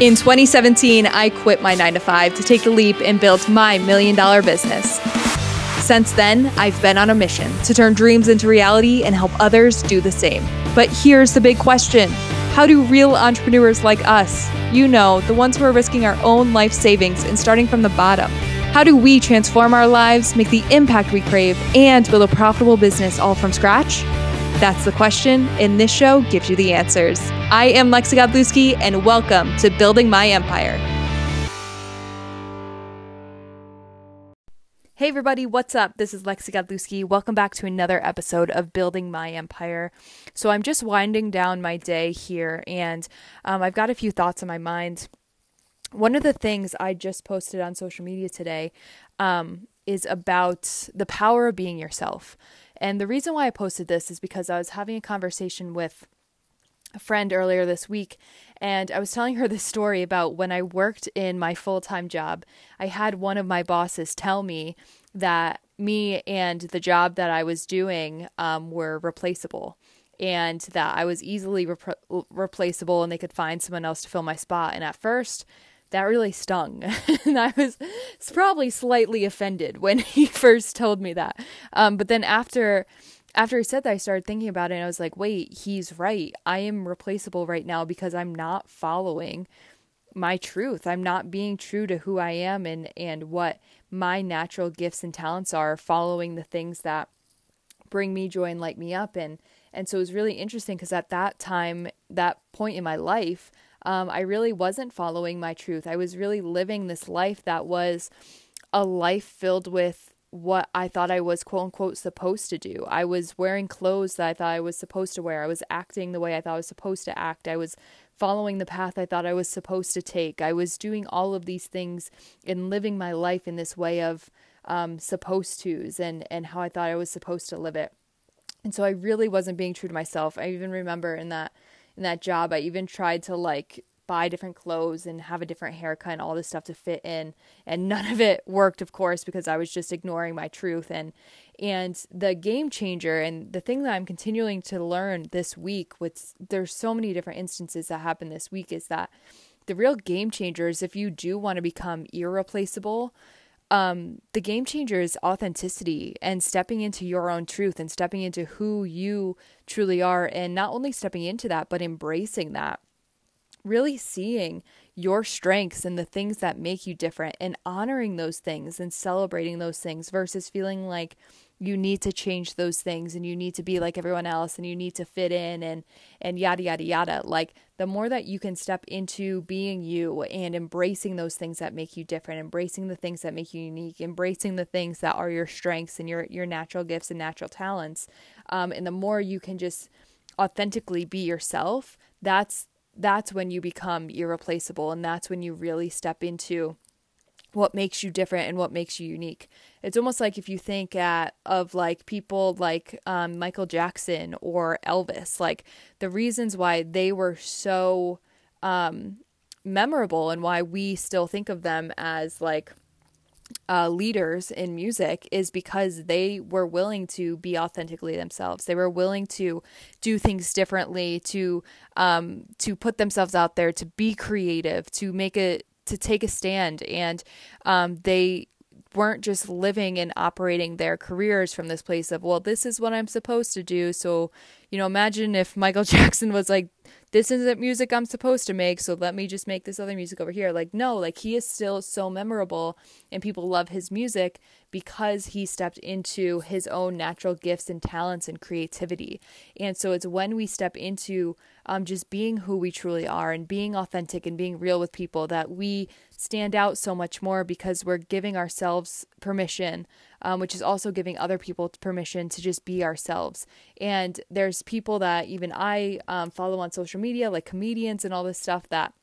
In 2017, I quit my 9 to 5 to take the leap and build my million dollar business. Since then, I've been on a mission to turn dreams into reality and help others do the same. But here's the big question How do real entrepreneurs like us, you know, the ones who are risking our own life savings and starting from the bottom, how do we transform our lives, make the impact we crave, and build a profitable business all from scratch? That's the question, and this show gives you the answers. I am Lexi Godlewski, and welcome to Building My Empire. Hey, everybody, what's up? This is Lexi Godlewski. Welcome back to another episode of Building My Empire. So, I'm just winding down my day here, and um, I've got a few thoughts in my mind. One of the things I just posted on social media today um, is about the power of being yourself. And the reason why I posted this is because I was having a conversation with a friend earlier this week and I was telling her this story about when I worked in my full-time job. I had one of my bosses tell me that me and the job that I was doing um, were replaceable and that I was easily replaceable and they could find someone else to fill my spot. And at first, that really stung. and I was probably slightly offended when he first told me that. Um, but then after after he said that, I started thinking about it and I was like, wait, he's right. I am replaceable right now because I'm not following my truth. I'm not being true to who I am and, and what my natural gifts and talents are, following the things that bring me joy and light me up. And and so it was really interesting because at that time, that point in my life, um, I really wasn't following my truth. I was really living this life that was a life filled with what I thought I was quote unquote supposed to do. I was wearing clothes that I thought I was supposed to wear. I was acting the way I thought I was supposed to act. I was following the path I thought I was supposed to take. I was doing all of these things and living my life in this way of um, supposed tos and, and how I thought I was supposed to live it. And so I really wasn't being true to myself. I even remember in that in that job. I even tried to like buy different clothes and have a different haircut and all this stuff to fit in and none of it worked of course because I was just ignoring my truth and and the game changer and the thing that I'm continuing to learn this week with there's so many different instances that happen this week is that the real game changer is if you do want to become irreplaceable um, the game changer is authenticity and stepping into your own truth and stepping into who you truly are and not only stepping into that but embracing that. Really seeing your strengths and the things that make you different and honoring those things and celebrating those things versus feeling like you need to change those things and you need to be like everyone else and you need to fit in and and yada yada yada. Like the more that you can step into being you and embracing those things that make you different embracing the things that make you unique embracing the things that are your strengths and your your natural gifts and natural talents um, and the more you can just authentically be yourself that's that's when you become irreplaceable and that's when you really step into what makes you different and what makes you unique. It's almost like if you think at of like people like um, Michael Jackson or Elvis, like the reasons why they were so um, memorable and why we still think of them as like uh, leaders in music is because they were willing to be authentically themselves. They were willing to do things differently, to um, to put themselves out there, to be creative, to make it to take a stand. And um, they weren't just living and operating their careers from this place of well this is what i'm supposed to do. So you know imagine if michael jackson was like this isn't music I'm supposed to make, so let me just make this other music over here. Like, no, like he is still so memorable and people love his music because he stepped into his own natural gifts and talents and creativity. And so it's when we step into um, just being who we truly are and being authentic and being real with people that we stand out so much more because we're giving ourselves permission um, which is also giving other people permission to just be ourselves. And there's people that even I um, follow on social media, like comedians and all this stuff, that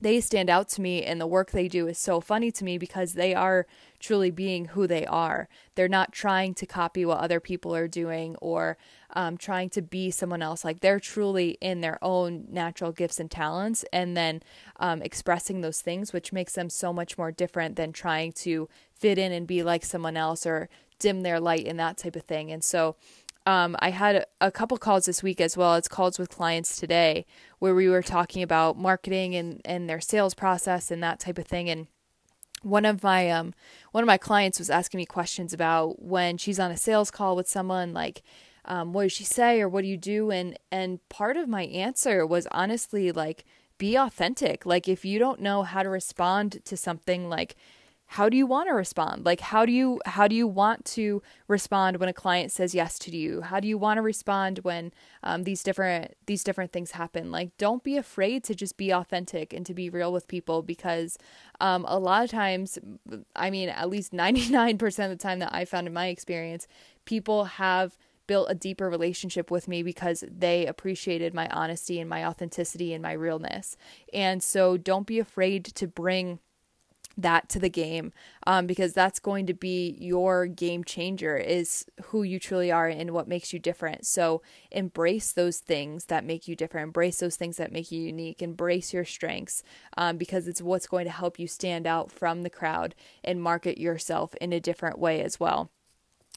they stand out to me and the work they do is so funny to me because they are truly being who they are. They're not trying to copy what other people are doing or um, trying to be someone else. Like they're truly in their own natural gifts and talents and then um, expressing those things, which makes them so much more different than trying to fit in and be like someone else or dim their light and that type of thing. And so um, I had a couple calls this week as well as calls with clients today where we were talking about marketing and, and their sales process and that type of thing. And one of my um one of my clients was asking me questions about when she's on a sales call with someone like um, what does she say or what do you do and and part of my answer was honestly like be authentic like if you don't know how to respond to something like how do you want to respond? Like how do you how do you want to respond when a client says yes to you? How do you want to respond when um, these different these different things happen? Like don't be afraid to just be authentic and to be real with people because um, a lot of times i mean at least 99% of the time that i found in my experience people have built a deeper relationship with me because they appreciated my honesty and my authenticity and my realness. And so don't be afraid to bring that to the game um, because that's going to be your game changer is who you truly are and what makes you different. So embrace those things that make you different. Embrace those things that make you unique. Embrace your strengths um, because it's what's going to help you stand out from the crowd and market yourself in a different way as well.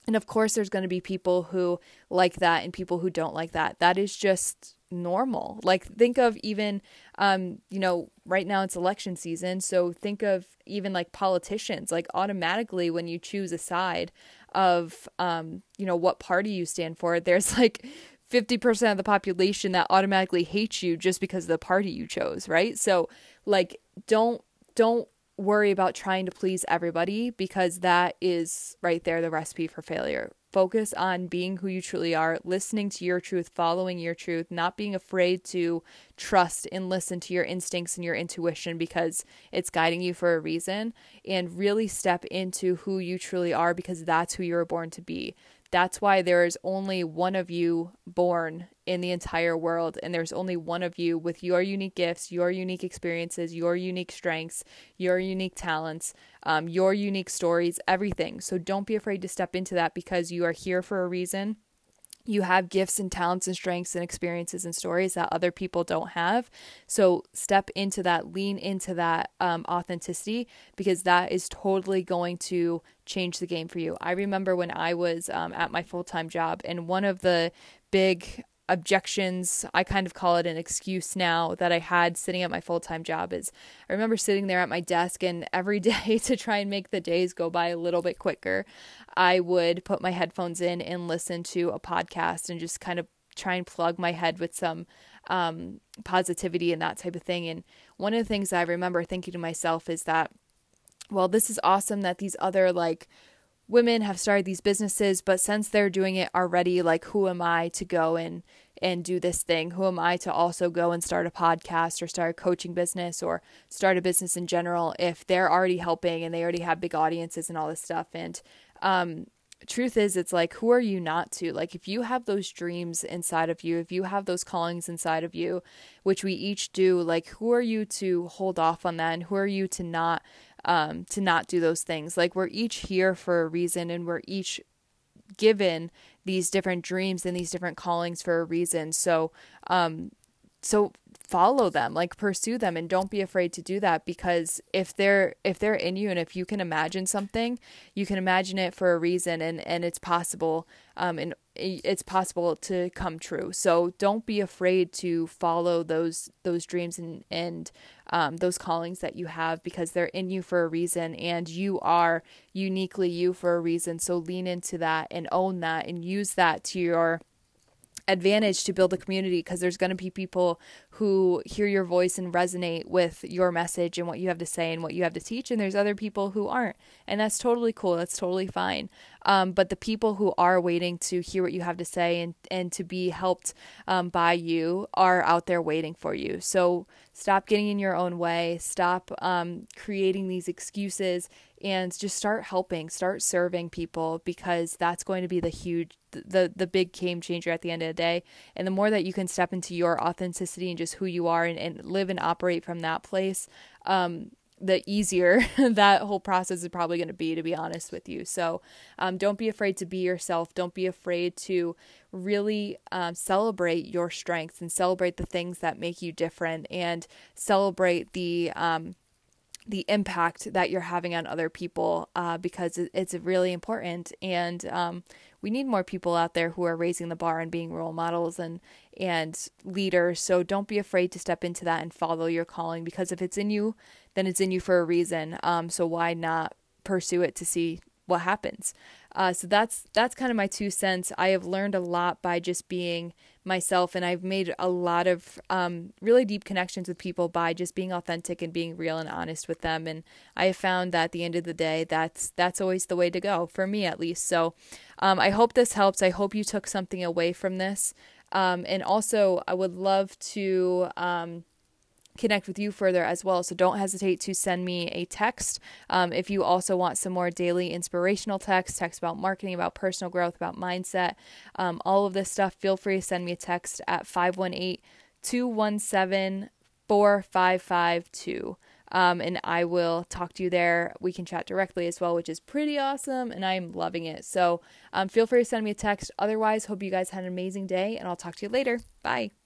And of course there's going to be people who like that and people who don't like that. That is just normal. Like think of even um you know right now it's election season, so think of even like politicians like automatically when you choose a side of um you know what party you stand for, there's like 50% of the population that automatically hates you just because of the party you chose, right? So like don't don't worry about trying to please everybody because that is right there the recipe for failure. Focus on being who you truly are, listening to your truth, following your truth, not being afraid to trust and listen to your instincts and your intuition because it's guiding you for a reason, and really step into who you truly are because that's who you were born to be. That's why there is only one of you born in the entire world, and there's only one of you with your unique gifts, your unique experiences, your unique strengths, your unique talents, um, your unique stories, everything. So don't be afraid to step into that because you are here for a reason you have gifts and talents and strengths and experiences and stories that other people don't have. So step into that, lean into that um, authenticity because that is totally going to change the game for you. I remember when I was um, at my full time job, and one of the big objections. I kind of call it an excuse now that i had sitting at my full-time job is i remember sitting there at my desk and every day to try and make the days go by a little bit quicker i would put my headphones in and listen to a podcast and just kind of try and plug my head with some um, positivity and that type of thing. And one of the things i remember thinking to myself is that well this is awesome that these other like women have started these businesses, but since they're doing it already, like who am I to go and and do this thing? Who am I to also go and start a podcast or start a coaching business or start a business in general if they're already helping and they already have big audiences and all this stuff? And um truth is it's like who are you not to like if you have those dreams inside of you if you have those callings inside of you which we each do like who are you to hold off on that and who are you to not um, to not do those things. Like we're each here for a reason and we're each given these different dreams and these different callings for a reason. So, um, so follow them like pursue them and don't be afraid to do that because if they're if they're in you and if you can imagine something you can imagine it for a reason and and it's possible um and it's possible to come true. So don't be afraid to follow those those dreams and and um, those callings that you have because they're in you for a reason and you are uniquely you for a reason. So lean into that and own that and use that to your advantage to build a community because there's going to be people who hear your voice and resonate with your message and what you have to say and what you have to teach and there's other people who aren't. And that's totally cool. That's totally fine um, but the people who are waiting to hear what you have to say and, and to be helped um, by you are out there waiting for you. So stop getting in your own way. Stop um, creating these excuses and just start helping, start serving people because that's going to be the huge the the big game changer at the end of the day. And the more that you can step into your authenticity and just who you are and, and live and operate from that place, um, the easier that whole process is probably going to be, to be honest with you. So um, don't be afraid to be yourself. Don't be afraid to really um, celebrate your strengths and celebrate the things that make you different and celebrate the um, the impact that you're having on other people uh, because it's really important. And um, we need more people out there who are raising the bar and being role models and and leaders. So don't be afraid to step into that and follow your calling because if it's in you then it's in you for a reason. Um, so why not pursue it to see what happens uh, so that's that's kind of my two cents. I have learned a lot by just being myself, and I've made a lot of um, really deep connections with people by just being authentic and being real and honest with them. And I have found that at the end of the day, that's that's always the way to go for me, at least. So um, I hope this helps. I hope you took something away from this. Um, and also, I would love to um, connect with you further as well. So don't hesitate to send me a text. Um, if you also want some more daily inspirational text, text about marketing, about personal growth, about mindset, um, all of this stuff, feel free to send me a text at 518 217 4552. Um, and I will talk to you there. We can chat directly as well, which is pretty awesome, and I'm loving it. So um, feel free to send me a text. Otherwise, hope you guys had an amazing day, and I'll talk to you later. Bye.